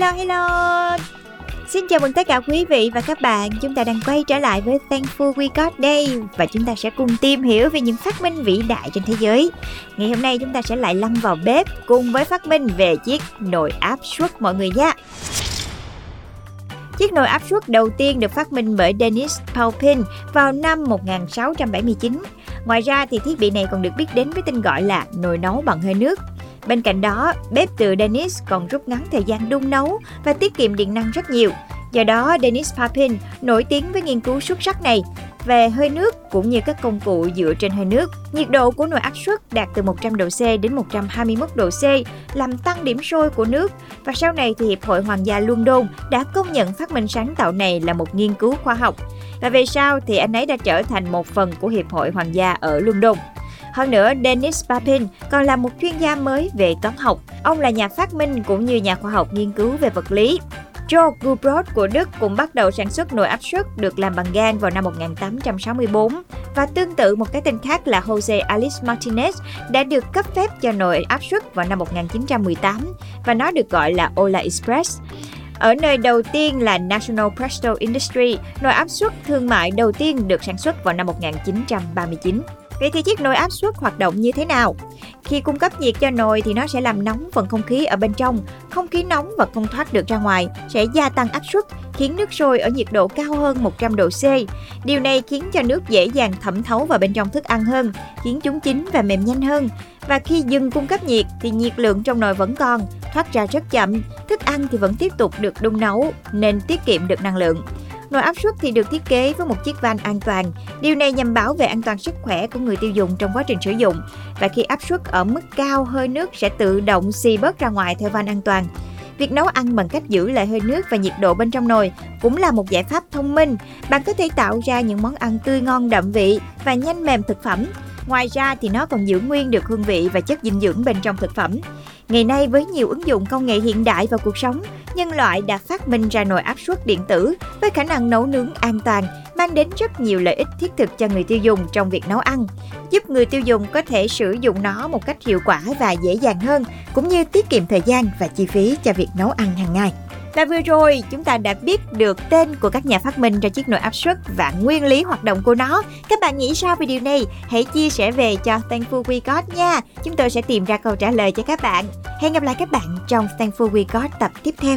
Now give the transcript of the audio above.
Hello hello Xin chào mừng tất cả quý vị và các bạn Chúng ta đang quay trở lại với Thankful We Got Day Và chúng ta sẽ cùng tìm hiểu về những phát minh vĩ đại trên thế giới Ngày hôm nay chúng ta sẽ lại lăn vào bếp Cùng với phát minh về chiếc nồi áp suất, mọi người nhé. Chiếc nồi áp suất đầu tiên được phát minh bởi Dennis Paupin vào năm 1679. Ngoài ra thì thiết bị này còn được biết đến với tên gọi là nồi nấu bằng hơi nước. Bên cạnh đó, bếp từ Dennis còn rút ngắn thời gian đun nấu và tiết kiệm điện năng rất nhiều. Do đó, Dennis Papin nổi tiếng với nghiên cứu xuất sắc này về hơi nước cũng như các công cụ dựa trên hơi nước. Nhiệt độ của nồi áp suất đạt từ 100 độ C đến 121 độ C, làm tăng điểm sôi của nước. Và sau này thì Hiệp hội Hoàng gia London đã công nhận phát minh sáng tạo này là một nghiên cứu khoa học. Và về sau thì anh ấy đã trở thành một phần của Hiệp hội Hoàng gia ở London. Hơn nữa, Dennis Papin còn là một chuyên gia mới về toán học. Ông là nhà phát minh cũng như nhà khoa học nghiên cứu về vật lý. George Gubrod của Đức cũng bắt đầu sản xuất nồi áp suất được làm bằng gan vào năm 1864 và tương tự một cái tên khác là Jose Alice Martinez đã được cấp phép cho nồi áp suất vào năm 1918 và nó được gọi là Ola Express. Ở nơi đầu tiên là National Presto Industry, nồi áp suất thương mại đầu tiên được sản xuất vào năm 1939. Vậy thì chiếc nồi áp suất hoạt động như thế nào? Khi cung cấp nhiệt cho nồi thì nó sẽ làm nóng phần không khí ở bên trong. Không khí nóng và không thoát được ra ngoài sẽ gia tăng áp suất, khiến nước sôi ở nhiệt độ cao hơn 100 độ C. Điều này khiến cho nước dễ dàng thẩm thấu vào bên trong thức ăn hơn, khiến chúng chín và mềm nhanh hơn. Và khi dừng cung cấp nhiệt thì nhiệt lượng trong nồi vẫn còn, thoát ra rất chậm. Thức ăn thì vẫn tiếp tục được đun nấu nên tiết kiệm được năng lượng. Nồi áp suất thì được thiết kế với một chiếc van an toàn. Điều này nhằm bảo vệ an toàn sức khỏe của người tiêu dùng trong quá trình sử dụng. Và khi áp suất ở mức cao, hơi nước sẽ tự động xì bớt ra ngoài theo van an toàn. Việc nấu ăn bằng cách giữ lại hơi nước và nhiệt độ bên trong nồi cũng là một giải pháp thông minh. Bạn có thể tạo ra những món ăn tươi ngon đậm vị và nhanh mềm thực phẩm. Ngoài ra thì nó còn giữ nguyên được hương vị và chất dinh dưỡng bên trong thực phẩm. Ngày nay với nhiều ứng dụng công nghệ hiện đại vào cuộc sống, nhân loại đã phát minh ra nồi áp suất điện tử với khả năng nấu nướng an toàn, mang đến rất nhiều lợi ích thiết thực cho người tiêu dùng trong việc nấu ăn, giúp người tiêu dùng có thể sử dụng nó một cách hiệu quả và dễ dàng hơn, cũng như tiết kiệm thời gian và chi phí cho việc nấu ăn hàng ngày. Và vừa rồi, chúng ta đã biết được tên của các nhà phát minh ra chiếc nồi áp suất và nguyên lý hoạt động của nó. Các bạn nghĩ sao về điều này? Hãy chia sẻ về cho Thankful We Got nha. Chúng tôi sẽ tìm ra câu trả lời cho các bạn. Hẹn gặp lại các bạn trong Thankful We Got tập tiếp theo.